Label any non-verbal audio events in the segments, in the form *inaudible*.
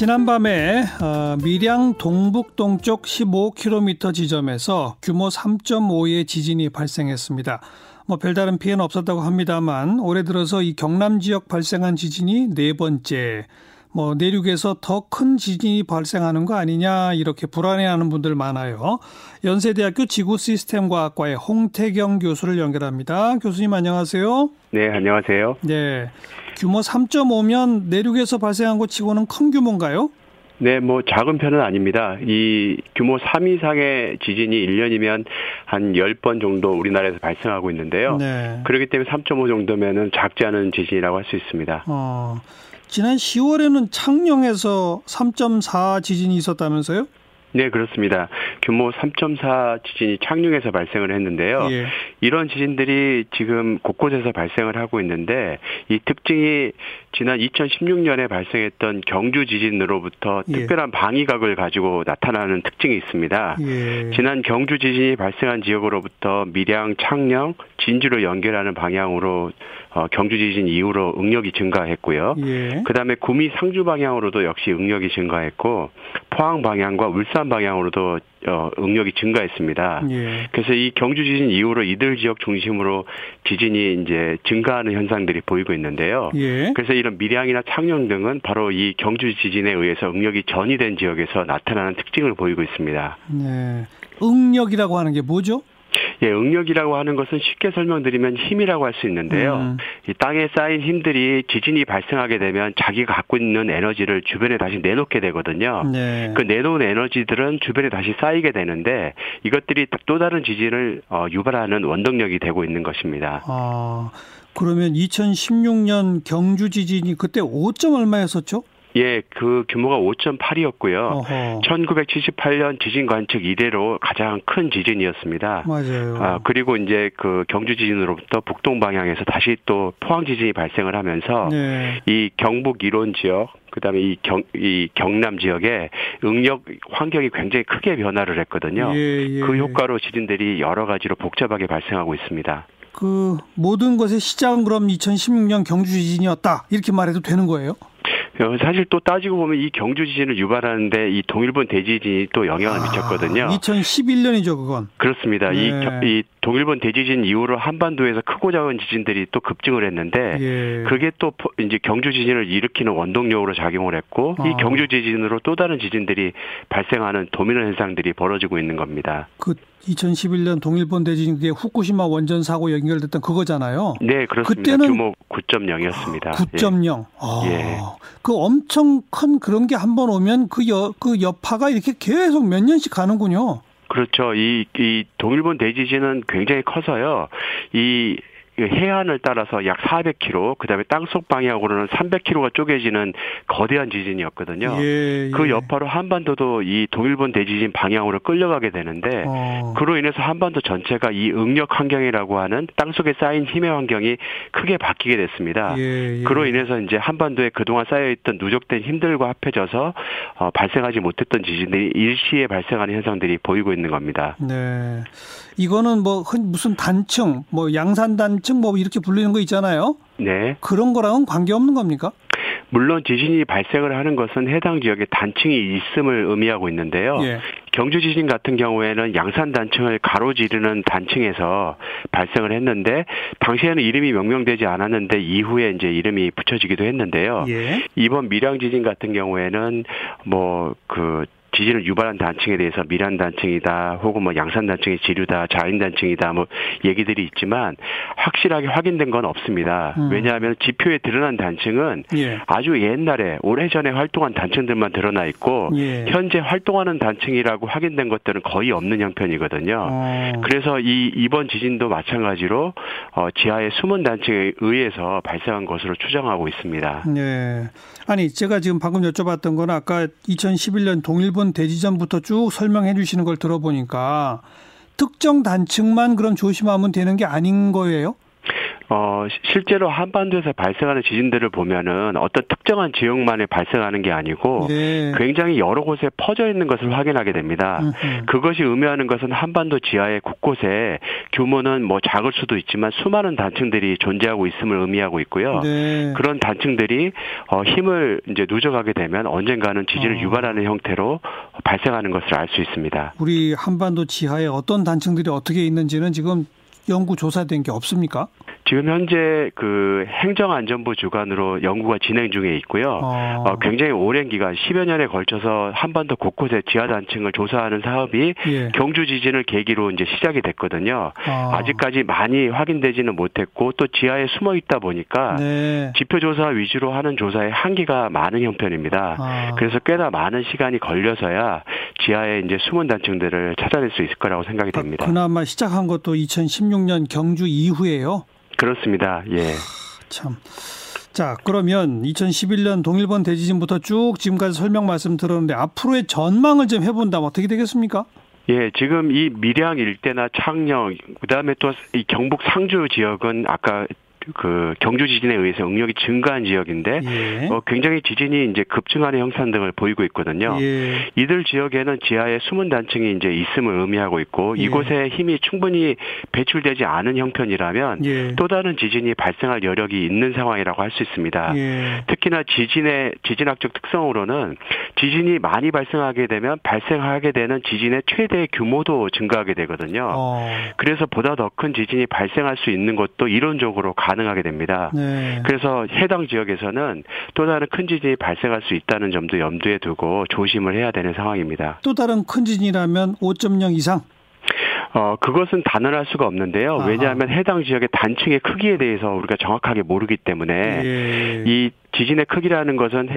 지난밤에 어, 밀양 동북 동쪽 15km 지점에서 규모 3.5의 지진이 발생했습니다. 뭐 별다른 피해는 없었다고 합니다만 올해 들어서 이 경남 지역 발생한 지진이 네 번째. 뭐 내륙에서 더 큰 지진이 발생하는 거 아니냐 이렇게 불안해하는 분들 많아요. 연세대학교 지구시스템과학과의 홍태경 교수를 연결합니다. 교수님 안녕하세요. 네, 안녕하세요. 네. 규모 3.5면 내륙에서 발생한 것 치고는 큰 규모인가요? 네, 뭐 작은 편은 아닙니다. 이 규모 3 이상의 지진이 1년이면 한 10번 정도 우리나라에서 발생하고 있는데요. 네. 그렇기 때문에 3.5 정도면은 작지 않은 지진이라고 할 수 있습니다. 어, 지난 10월에는 창녕에서 3.4 지진이 있었다면서요? 네, 그렇습니다. 규모 3.4 지진이 창녕에서 발생을 했는데요. 예. 이런 지진들이 지금 곳곳에서 발생을 하고 있는데 이 특징이 지난 2016년에 발생했던 경주 지진으로부터 예. 특별한 방위각을 가지고 나타나는 특징이 있습니다. 예. 지난 경주 지진이 발생한 지역으로부터 밀양, 창녕, 진주를 연결하는 방향으로 어, 경주 지진 이후로 응력이 증가했고요. 예. 그다음에 구미 상주 방향으로도 역시 응력이 증가했고 포항 방향과 울산 방향으로도 어, 응력이 증가했습니다. 예. 그래서 이 경주 지진 이후로 이들 지역 중심으로 지진이 이제 증가하는 현상들이 보이고 있는데요. 예. 그래서 이런 밀양이나 창녕 등은 바로 이 경주 지진에 의해서 응력이 전이된 지역에서 나타나는 특징을 보이고 있습니다. 네. 응력이라고 하는 게 뭐죠? 예, 응력이라고 하는 것은 쉽게 설명드리면 힘이라고 할 수 있는데요. 음. 이 땅에 쌓인 힘들이 지진이 발생하게 되면 자기가 갖고 있는 에너지를 주변에 다시 내놓게 되거든요. 네. 그 내놓은 에너지들은 주변에 다시 쌓이게 되는데 이것들이 또 다른 지진을 어, 유발하는 원동력이 되고 있는 것입니다. 아, 그러면 2016년 경주 지진이 그때 5점 얼마였었죠? 예, 그 규모가 5.8이었고요. 어허. 1978년 지진 관측 이래로 가장 큰 지진이었습니다. 맞아요. 아, 그리고 이제 그 경주 지진으로부터 북동 방향에서 다시 또 포항 지진이 발생을 하면서 네. 이 경북 이론 지역 그다음에 이 경 이 경남 지역에 응력 환경이 굉장히 크게 변화를 했거든요. 예, 예. 그 효과로 지진들이 여러 가지로 복잡하게 발생하고 있습니다. 그 모든 것의 시작은 그럼 2016년 경주 지진이었다 이렇게 말해도 되는 거예요? 어, 사실 또 따지고 보면 이 경주 지진을 유발하는데 이 동일본 대지진이 또 영향을 아, 미쳤거든요. 2011년이죠, 그건. 그렇습니다. 네. 이, 이 동일본 대지진 이후로 한반도에서 크고 작은 지진들이 또 급증을 했는데 예. 그게 또 이제 경주 지진을 일으키는 원동력으로 작용을 했고 아. 이 경주 지진으로 또 다른 지진들이 발생하는 도미노 현상들이 벌어지고 있는 겁니다. 그 2011년 동일본 대지진 그게 후쿠시마 원전 사고 연결됐던 그거잖아요. 네, 그렇습니다. 그때는 규모 9.0이었습니다. 9.0. 예. 아, 예. 그 엄청 큰 그런 게 한 번 오면 그 여, 그 여파가 이렇게 계속 몇 년씩 가는군요. 그렇죠. 이, 이 동일본 대지진은 굉장히 커서요. 이 해안을 따라서 약 400km, 그다음에 땅속 방향으로는 300km가 쪼개지는 거대한 지진이었거든요. 예, 예. 그 여파로 한반도도 이 동일본 대지진 방향으로 끌려가게 되는데 어. 그로 인해서 한반도 전체가 이 응력 환경이라고 하는 땅속에 쌓인 힘의 환경이 크게 바뀌게 됐습니다. 예, 예. 그로 인해서 이제 한반도에 그동안 쌓여있던 누적된 힘들과 합해져서 어, 발생하지 못했던 지진들이 일시에 발생하는 현상들이 보이고 있는 겁니다. 네. 이거는 뭐 무슨 단층, 뭐 양산 단층 뭐 이렇게 불리는 거 있잖아요. 네. 그런 거랑은 관계 없는 겁니까? 물론 지진이 발생을 하는 것은 해당 지역에 단층이 있음을 의미하고 있는데요. 예. 경주 지진 같은 경우에는 양산 단층을 가로지르는 단층에서 발생을 했는데 당시에는 이름이 명명되지 않았는데 이후에 이제 이름이 붙여지기도 했는데요. 예. 이번 밀양 지진 같은 경우에는 뭐그 지진을 유발한 단층에 대해서 밀한 단층이다 혹은 뭐 양산 단층의 지류다 자인 단층이다 뭐 얘기들이 있지만 확실하게 확인된 건 없습니다. 음. 왜냐하면 지표에 드러난 단층은 예. 아주 옛날에 오래전에 활동한 단층들만 드러나 있고 예. 현재 활동하는 단층이라고 확인된 것들은 거의 없는 형편이거든요. 어. 그래서 이 이번 지진도 마찬가지로 어, 지하의 숨은 단층에 의해서 발생한 것으로 추정하고 있습니다. 네. 아니 제가 지금 방금 여쭤봤던 건 아까 2011년 동일본 대지전부터 쭉 설명해 주시는 걸 들어보니까 특정 단층만 그럼 조심하면 되는 게 아닌 거예요? 어, 실제로 한반도에서 발생하는 지진들을 보면은 어떤 특정한 지역만에 발생하는 게 아니고 네. 굉장히 여러 곳에 퍼져 있는 것을 확인하게 됩니다. 으흠. 그것이 의미하는 것은 한반도 지하의 곳곳에 규모는 뭐 작을 수도 있지만 수많은 단층들이 존재하고 있음을 의미하고 있고요. 네. 그런 단층들이 어, 힘을 이제 누적하게 되면 언젠가는 지진을 어. 유발하는 형태로 발생하는 것을 알 수 있습니다. 우리 한반도 지하에 어떤 단층들이 어떻게 있는지는 지금 연구 조사된 게 없습니까? 지금 현재 그 행정안전부 주관으로 연구가 진행 중에 있고요. 어. 어, 굉장히 오랜 기간 10여 년에 걸쳐서 한반도 곳곳에 지하 단층을 조사하는 사업이 예. 경주 지진을 계기로 이제 시작이 됐거든요. 어. 아직까지 많이 확인되지는 못했고 또 지하에 숨어 있다 보니까 네. 지표 조사 위주로 하는 조사에 한계가 많은 형편입니다. 어. 그래서 꽤나 많은 시간이 걸려서야 지하에 이제 숨은 단층들을 찾아낼 수 있을 거라고 생각이 됩니다. 그나마 시작한 것도 2016년 경주 이후에요. 그렇습니다. 예. 참. 자, 그러면 2011년 동일본 대지진부터 쭉 지금까지 설명 말씀 들었는데 앞으로의 전망을 좀 해본다면 어떻게 되겠습니까? 예, 지금 이 밀양 일대나 창녕, 그 다음에 또 이 경북 상주 지역은 아까 그 경주 지진에 의해서 응력이 증가한 지역인데 예. 어, 굉장히 지진이 이제 급증하는 형상 등을 보이고 있거든요. 예. 이들 지역에는 지하에 숨은 단층이 이제 있음을 의미하고 있고 예. 이곳에 힘이 충분히 배출되지 않은 형편이라면 예. 또 다른 지진이 발생할 여력이 있는 상황이라고 할 수 있습니다. 예. 특히나 지진의 지진학적 특성으로는 지진이 많이 발생하게 되면 발생하게 되는 지진의 최대 규모도 증가하게 되거든요. 어. 그래서 보다 더 큰 지진이 발생할 수 있는 것도 이론적으로 가능. 가능하게 됩니다. 네. 그래서 해당 지역에서는 또 다른 큰 지진이 발생할 수 있다는 점도 염두에 두고 조심을 해야 되는 상황입니다. 또 다른 큰 지진이라면 5.0 이상? 어, 그것은 단언할 수가 없는데요. 아하. 왜냐하면 해당 지역의 단층의 크기에 대해서 우리가 정확하게 모르기 때문에 예. 이 지진의 크기라는 것은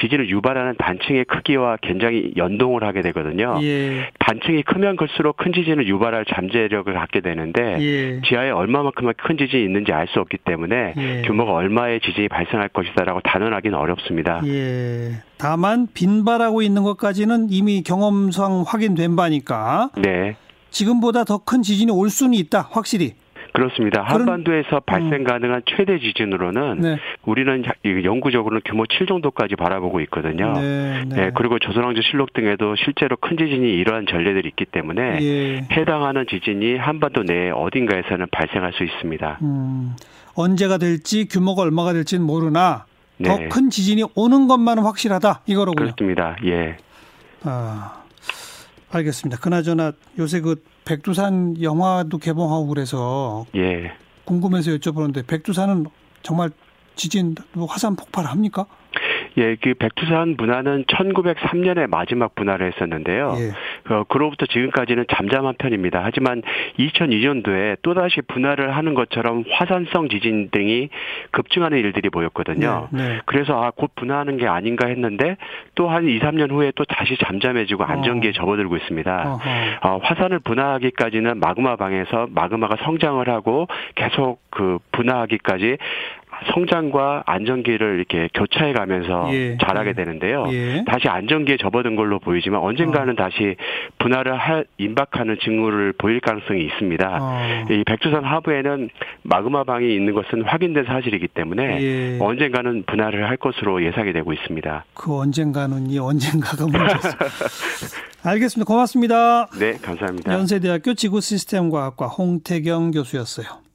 지진을 유발하는 단층의 크기와 굉장히 연동을 하게 되거든요. 예. 단층이 크면 클수록 큰 지진을 유발할 잠재력을 갖게 되는데 예. 지하에 얼마만큼의 큰 지진이 있는지 알 수 없기 때문에 예. 규모가 얼마의 지진이 발생할 것이다라고 단언하기는 어렵습니다. 예. 다만 빈발하고 있는 것까지는 이미 경험상 확인된 바니까. 네. 지금보다 더 큰 지진이 올 수는 있다. 확실히. 그렇습니다. 한반도에서 음. 발생 가능한 최대 지진으로는 네. 우리는 영구적으로는 규모 7 정도까지 바라보고 있거든요. 네, 네. 네, 그리고 조선왕조 실록 등에도 실제로 큰 지진이 이러한 전례들이 있기 때문에 예. 해당하는 지진이 한반도 내에 어딘가에서는 발생할 수 있습니다. 음, 언제가 될지 규모가 얼마가 될지는 모르나 더큰 네. 지진이 오는 것만은 확실하다 이거로군요. 그렇습니다. 예. 아. 알겠습니다. 그나저나 요새 그 백두산 영화도 개봉하고 그래서 예. 궁금해서 여쭤보는데 백두산은 정말 지진 화산 폭발합니까? 예, 그 백두산 분화는 1903년에 마지막 분화를 했었는데요. 예. 어, 그로부터 지금까지는 잠잠한 편입니다. 하지만 2002년도에 또다시 분화를 하는 것처럼 화산성 지진 등이 급증하는 일들이 보였거든요. 네, 네. 그래서 아, 곧 분화하는 게 아닌가 했는데 또 한 2, 3년 후에 또 다시 잠잠해지고 안정기에 어. 접어들고 있습니다. 어, 화산을 분화하기까지는 마그마 방에서 마그마가 성장을 하고 계속 그 분화하기까지 성장과 안정기를 이렇게 교차해 가면서 예. 자라게 되는데요. 예. 다시 안정기에 접어든 걸로 보이지만 언젠가는 어. 다시 분할을 할 임박하는 징후를 보일 가능성이 있습니다. 어. 이 백두산 하부에는 마그마 방이 있는 것은 확인된 사실이기 때문에 예. 언젠가는 분할을 할 것으로 예상이 되고 있습니다. 그 언젠가는 이 언젠가가 문제죠. *laughs* 알겠습니다. 고맙습니다. 네, 감사합니다. 연세대학교 지구시스템과학과 홍태경 교수였어요.